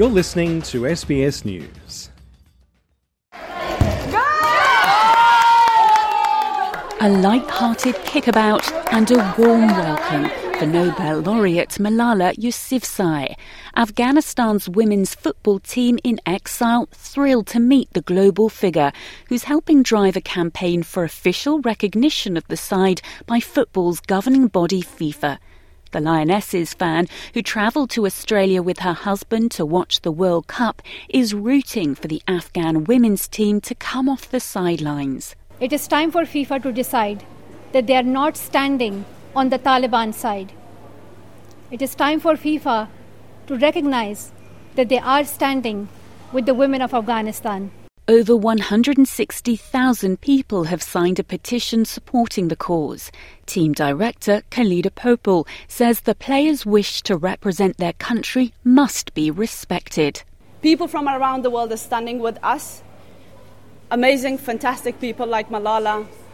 Afghanistan global figures drive for facial recognition of the site by fit بولس governing body فیف lines to Australia's time for FIFA to decide دیٹرڈنگ on the تالیبان side a time for FIFA to recognise that are standing within of Afghanistan one hundred sixty thousand populations wish to representatives must be respect people from surrounding people like Malala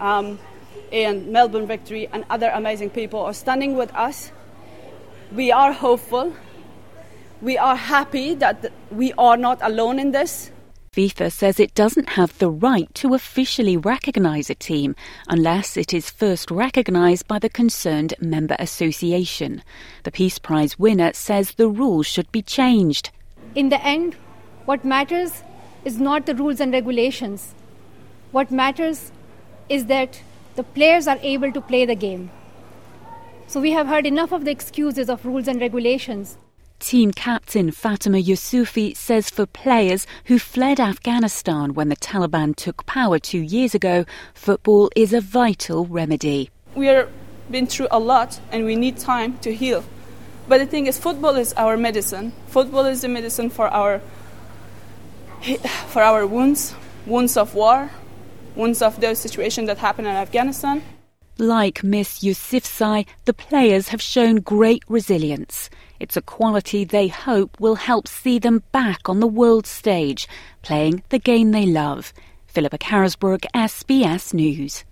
full we are happy we are not alone in this game so view heard of داسکیوز rows regulations like Miss Yusuf گرائیس گئنو فلپکس برگ S P S news